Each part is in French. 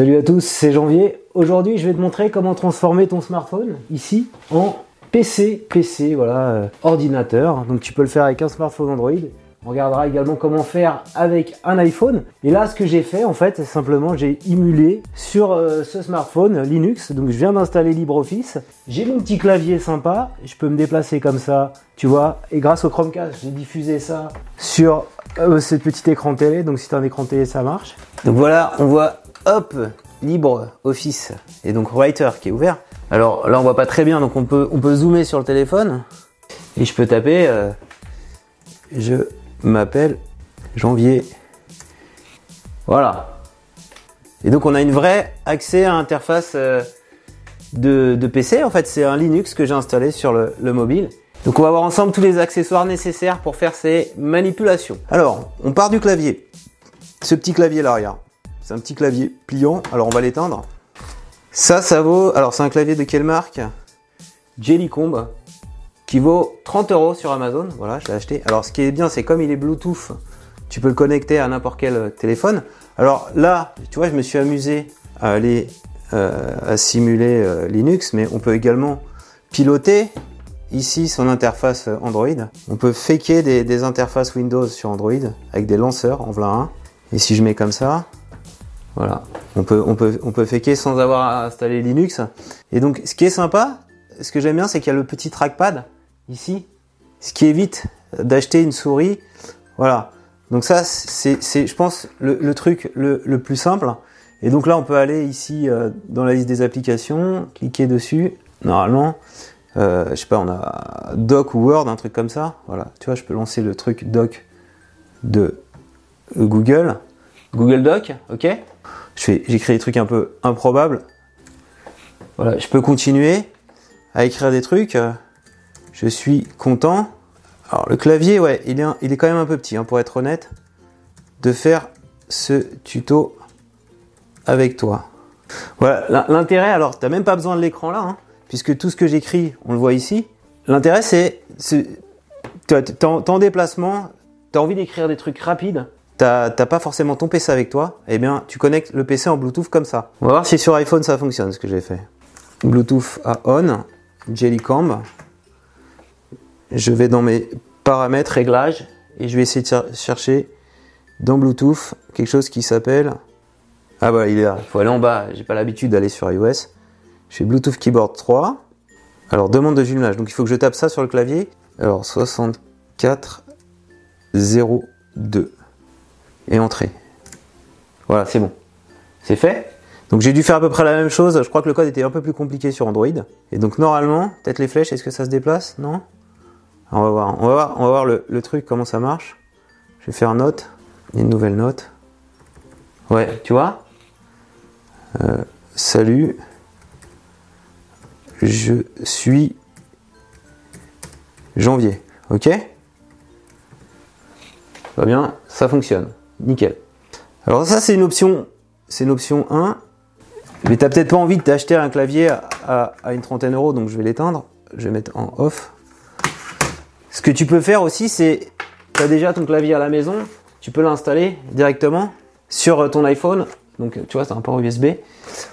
Salut à tous, c'est Janvier. Aujourd'hui, je vais te montrer comment transformer ton smartphone ici en PC, PC, voilà, euh, ordinateur. Donc tu peux le faire avec un smartphone Android. On regardera également comment faire avec un iPhone. Et là, ce que j'ai fait, en fait, c'est simplement j'ai émulé sur euh, ce smartphone Linux. Donc je viens d'installer LibreOffice. J'ai mon petit clavier sympa. Je peux me déplacer comme ça, tu vois. Et grâce au Chromecast, j'ai diffusé ça sur euh, ce petit écran télé. Donc si tu as un écran télé, ça marche. Donc voilà, on voit, hop, LibreOffice. Et donc Writer qui est ouvert. Alors là, on voit pas très bien, donc on peut, on peut zoomer sur le téléphone. Et je peux taper... Euh, je m'appelle Janvier. Voilà. Et donc on a une vraie accès à interface euh, de, de, PC. En fait, c'est un Linux que j'ai installé sur le, le, mobile. Donc on va voir ensemble tous les accessoires nécessaires pour faire ces manipulations. Alors, on part du clavier. Ce petit clavier là, regarde. C'est un petit clavier pliant. Alors on va l'éteindre. Ça, ça vaut. Alors c'est un clavier de quelle marque? Jellycomb qui vaut 30 euros sur Amazon. Voilà, je l'ai acheté. Alors, ce qui est bien, c'est comme il est Bluetooth, tu peux le connecter à n'importe quel téléphone. Alors là, tu vois, je me suis amusé à aller euh, à simuler euh, Linux, mais on peut également piloter ici son interface Android. On peut faker des, des interfaces Windows sur Android avec des lanceurs, en voilà un. Et si je mets comme ça, voilà, on peut, on peut, on peut sans avoir installé Linux. Et donc, ce qui est sympa, ce que j'aime bien, c'est qu'il y a le petit trackpad ici, ce qui évite d'acheter une souris. Voilà. Donc ça, c'est, je pense, le, truc le, plus simple. Et donc là, on peut aller ici euh, dans la liste des applications, cliquer dessus. Normalement, euh, je sais pas, on a Doc ou Word, un truc comme ça. Voilà. Tu vois, je peux lancer le truc Doc de Google. Google Doc, ok. J'écris des trucs un peu improbables. Voilà, je peux continuer à écrire des trucs. Je suis content. Alors le clavier, ouais, il est, il est quand même un peu petit, hein, pour être honnête, de faire ce tuto avec toi. Voilà, l'intérêt, alors tu n'as même pas besoin de l'écran là, hein, puisque tout ce que j'écris, on le voit ici. L'intérêt, c'est, tu es en déplacement, tu as envie d'écrire des trucs rapides, tu n'as pas forcément ton PC avec toi, eh bien tu connectes le PC en Bluetooth comme ça. On va voir si sur iPhone ça fonctionne ce que j'ai fait. Bluetooth à on, Jellycomb, je vais dans mes paramètres, réglages, et je vais essayer de chercher dans Bluetooth quelque chose qui s'appelle. Ah bah il est là, il faut aller en bas, j'ai pas l'habitude d'aller sur iOS. Je fais Bluetooth Keyboard 3. Alors demande de jumelage, donc il faut que je tape ça sur le clavier. Alors 6402 et entrée. Voilà, c'est bon. C'est fait. Donc j'ai dû faire à peu près la même chose. Je crois que le code était un peu plus compliqué sur Android. Et donc normalement, peut-être les flèches, est-ce que ça se déplace? Non? On va voir, on va voir, on va voir le, truc, comment ça marche. Je vais faire note, une nouvelle note. Ouais, tu vois? Euh, Salut, je suis janvier. Ok? Va bien, ça fonctionne. Nickel. Alors ça c'est une option, c'est option 1. Mais tu n'as peut-être pas envie de t'acheter un clavier à, une trentaine d'euros, donc je vais l'éteindre. Je vais mettre en off. Ce que tu peux faire aussi, c'est, tu as déjà ton clavier à la maison, tu peux l'installer directement sur ton iPhone, donc tu vois, c'est un port USB,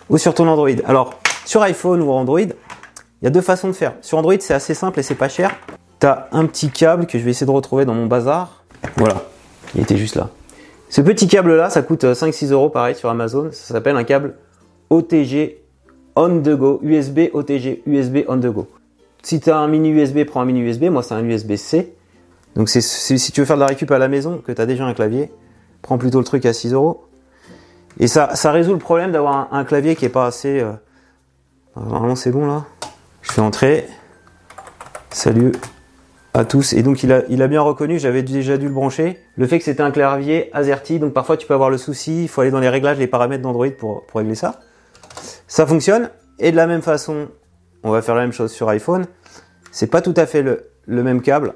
ou sur ton Android. Alors, sur iPhone ou Android, il y a deux façons de faire. Sur Android, c'est assez simple et c'est pas cher. Tu as un petit câble que je vais essayer de retrouver dans mon bazar. Voilà, il était juste là. Ce petit câble là, ça coûte 5-6 euros pareil sur Amazon. Ça s'appelle un câble OTG on the go, USB OTG, USB on the go. Si tu as un mini USB, prends un mini USB. Moi, c'est un USB-C. Donc, si tu veux faire de la récup à la maison, que tu as déjà un clavier, prends plutôt le truc à 6 euros. Et ça, ça résout le problème d'avoir un, clavier qui est pas assez. Euh, normalement, c'est bon là. Je fais entrer. Salut à tous. Et donc, il a, bien reconnu, j'avais déjà dû le brancher, le fait que c'était un clavier AZERTY. Donc, parfois, tu peux avoir le souci, il faut aller dans les réglages, les paramètres d'Android pour, pour régler ça. Ça fonctionne. Et de la même façon, on va faire la même chose sur iPhone. C'est pas tout à fait le, même câble.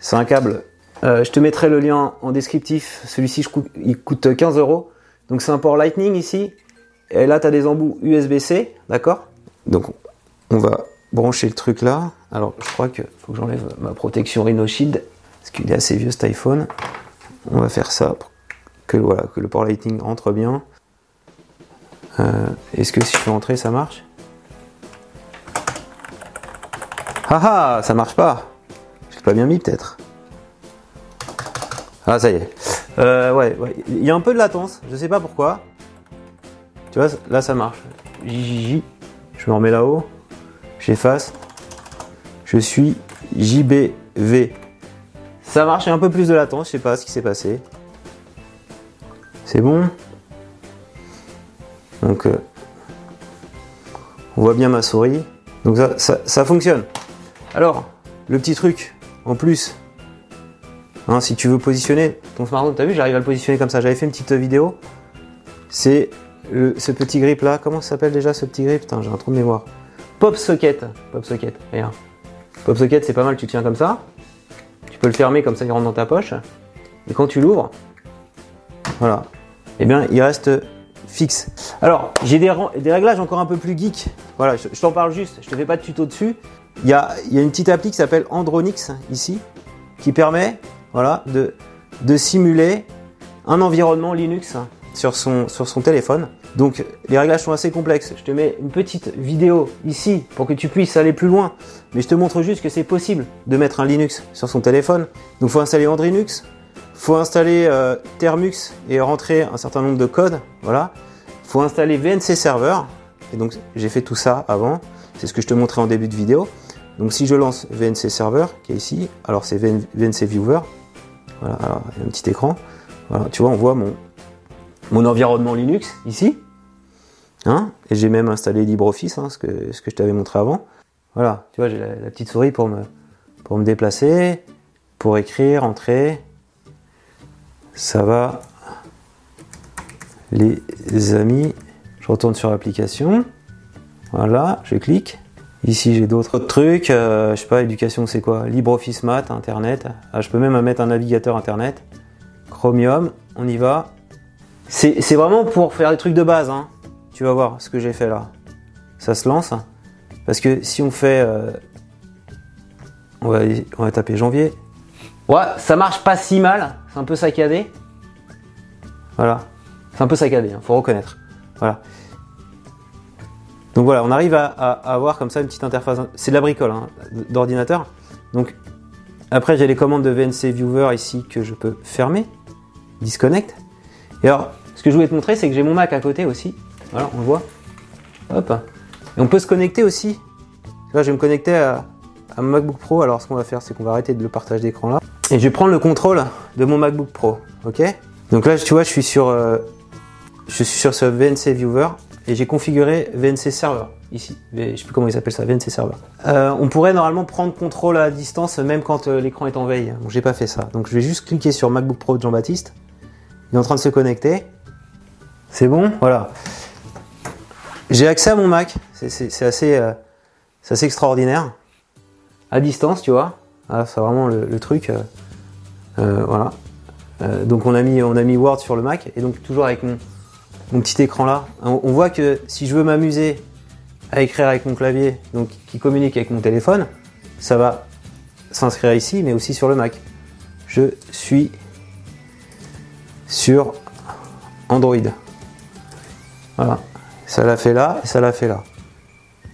C'est un câble. Euh, je te mettrai le lien en descriptif. Celui-ci, il coûte 15 euros. Donc c'est un port Lightning ici. Et là, tu as des embouts USB-C, d'accord? Donc on va brancher le truc là. Alors je crois que faut que j'enlève ma protection Rhino Shield parce qu'il est assez vieux cet iPhone. On va faire ça pour que voilà que le port Lightning rentre bien. Euh, Est-ce que si je fais entrer, ça marche? Ah ah, ça marche pas. Je l'ai pas bien mis peut-être. Ah ça y est. Euh, ouais, ouais, il y a un peu de latence, je sais pas pourquoi. Tu vois, là ça marche. JJJ, je me remets là-haut, j'efface. Je suis JBV. Ça marche, un peu plus de latence, je sais pas ce qui s'est passé. C'est bon Donc, euh, on voit bien ma souris. Donc ça, ça, fonctionne. Alors, le petit truc, en plus, hein, si tu veux positionner ton smartphone, t'as vu, j'arrive à le positionner comme ça. J'avais fait une petite vidéo. C'est ce petit grip là. Comment ça s'appelle déjà ce petit grip? Putain, j'ai un trou de mémoire. Pop socket. Pop socket. Regarde. Pop socket, c'est pas mal. Tu tiens comme ça. Tu peux le fermer comme ça, il rentre dans ta poche. Et quand tu l'ouvres, voilà. Eh bien, il reste fixe. Alors, j'ai des, réglages encore un peu plus geek. Voilà, je, t'en parle juste. Je te fais pas de tuto dessus. Il y a, une petite appli qui s'appelle Andronix ici, qui permet, voilà, de, simuler un environnement Linux sur son téléphone. Donc les réglages sont assez complexes. Je te mets une petite vidéo ici pour que tu puisses aller plus loin. Mais je te montre juste que c'est possible de mettre un Linux sur son téléphone. Donc faut installer Andrinux, faut installer euh, Termux et rentrer un certain nombre de codes. Voilà. Faut installer VNC Server. Et donc j'ai fait tout ça avant. C'est ce que je te montrais en début de vidéo. Donc si je lance VNC Server qui est ici, alors c'est VN VNC Viewer. Voilà, alors il y a un petit écran. Voilà, tu vois, on voit mon, mon environnement Linux ici. Hein? Et j'ai même installé LibreOffice, hein, ce, que, ce que je t'avais montré avant. Voilà, tu vois, j'ai la, petite souris pour me, déplacer, pour écrire, entrer. Ça va, les amis. Je retourne sur l'application. Voilà, je clique. Ici, j'ai d'autres trucs. euh, je sais pas, éducation, c'est quoi? LibreOffice Math, Internet. Ah, je peux même mettre un navigateur Internet. Chromium, on y va. C'est c'est vraiment pour faire des trucs de base. Hein. Tu vas voir ce que j'ai fait là. Ça se lance. Parce que si on fait... euh, on, va, on va taper janvier. Ouais, ça marche pas si mal. C'est un peu saccadé. Voilà. C'est un peu saccadé, hein, faut reconnaître. Voilà. Donc voilà, on arrive à, à- à avoir comme ça une petite interface. C'est de la bricole hein, d'ordinateur. Donc après, j'ai les commandes de VNC Viewer ici que je peux fermer. Disconnect. Et alors, ce que je voulais te montrer, c'est que j'ai mon Mac à côté aussi. Voilà, on le voit. Hop. Et on peut se connecter aussi. Là, je vais me connecter à, à MacBook Pro. Alors, ce qu'on va faire, c'est qu'on va arrêter de le partage d'écran là. Et je vais prendre le contrôle de mon MacBook Pro. Ok? Donc là, tu vois, je suis sur, euh, ce VNC Viewer et j'ai configuré VNC Server ici. Je sais plus comment ils appellent ça, VNC Server. Euh, on pourrait normalement prendre contrôle à distance même quand euh, l'écran est en veille. Bon, j'ai pas fait ça. Donc je vais juste cliquer sur MacBook Pro de Jean-Baptiste. Il est en train de se connecter. C'est bon? Voilà. J'ai accès à mon Mac. Euh, c'est assez extraordinaire. À distance, tu vois. Ah, c'est vraiment le, truc. euh, euh, voilà. Donc on a, mis, Word sur le Mac et donc toujours avec mon, mon petit écran là. On, on voit que si je veux m'amuser à écrire avec mon clavier, donc qui communique avec mon téléphone, ça va s'inscrire ici, mais aussi sur le Mac. Je suis sur Android. Voilà. Ça l'a fait là et ça l'a fait là.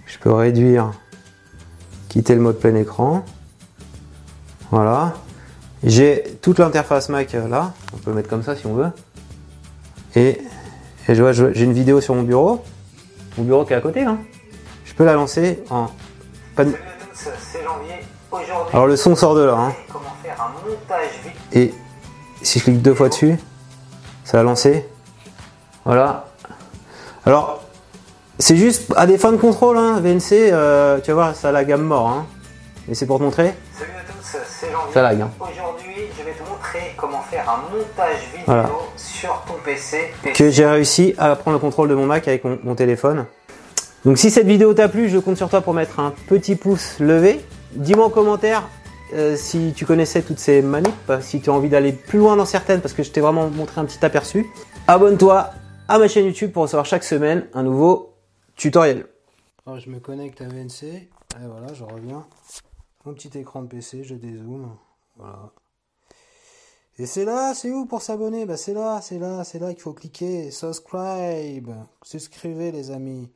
Je peux réduire, quitter le mode plein écran. Voilà. J'ai toute l'interface Mac euh, là. On peut le mettre comme ça si on veut. Et, et je vois, j'ai une vidéo sur mon bureau. Mon bureau qui est à côté. Hein. Je peux la lancer en. Aujourd'hui, Alors le son sort de là. Hein. Et si je clique deux fois dessus, ça va lancer. Voilà. Alors, c'est juste à des fins de contrôle, hein, VNC, euh, tu vas voir, ça la gamme mort. Hein. Mais c'est pour te montrer. Salut à tous, c'est Janvier. Ça lag, hein. Aujourd'hui, je vais te montrer comment faire un montage vidéo Voilà. sur ton PC. que j'ai réussi à prendre le contrôle de mon Mac avec mon, mon téléphone. Donc si cette vidéo t'a plu, je compte sur toi pour mettre un petit pouce levé. Dis-moi en commentaire euh, si tu connaissais toutes ces manips, si tu as envie d'aller plus loin dans certaines, parce que je t'ai vraiment montré un petit aperçu. Abonne-toi à ma chaîne YouTube pour recevoir chaque semaine un nouveau tutoriel. Alors je me connecte à VNC, et voilà, je reviens. Mon petit écran de PC, je dézoome, voilà. Et c'est là, c'est où pour s'abonner? Bah c'est là, c'est là, c'est là qu'il faut cliquer. Subscribe. Souscrivez les amis.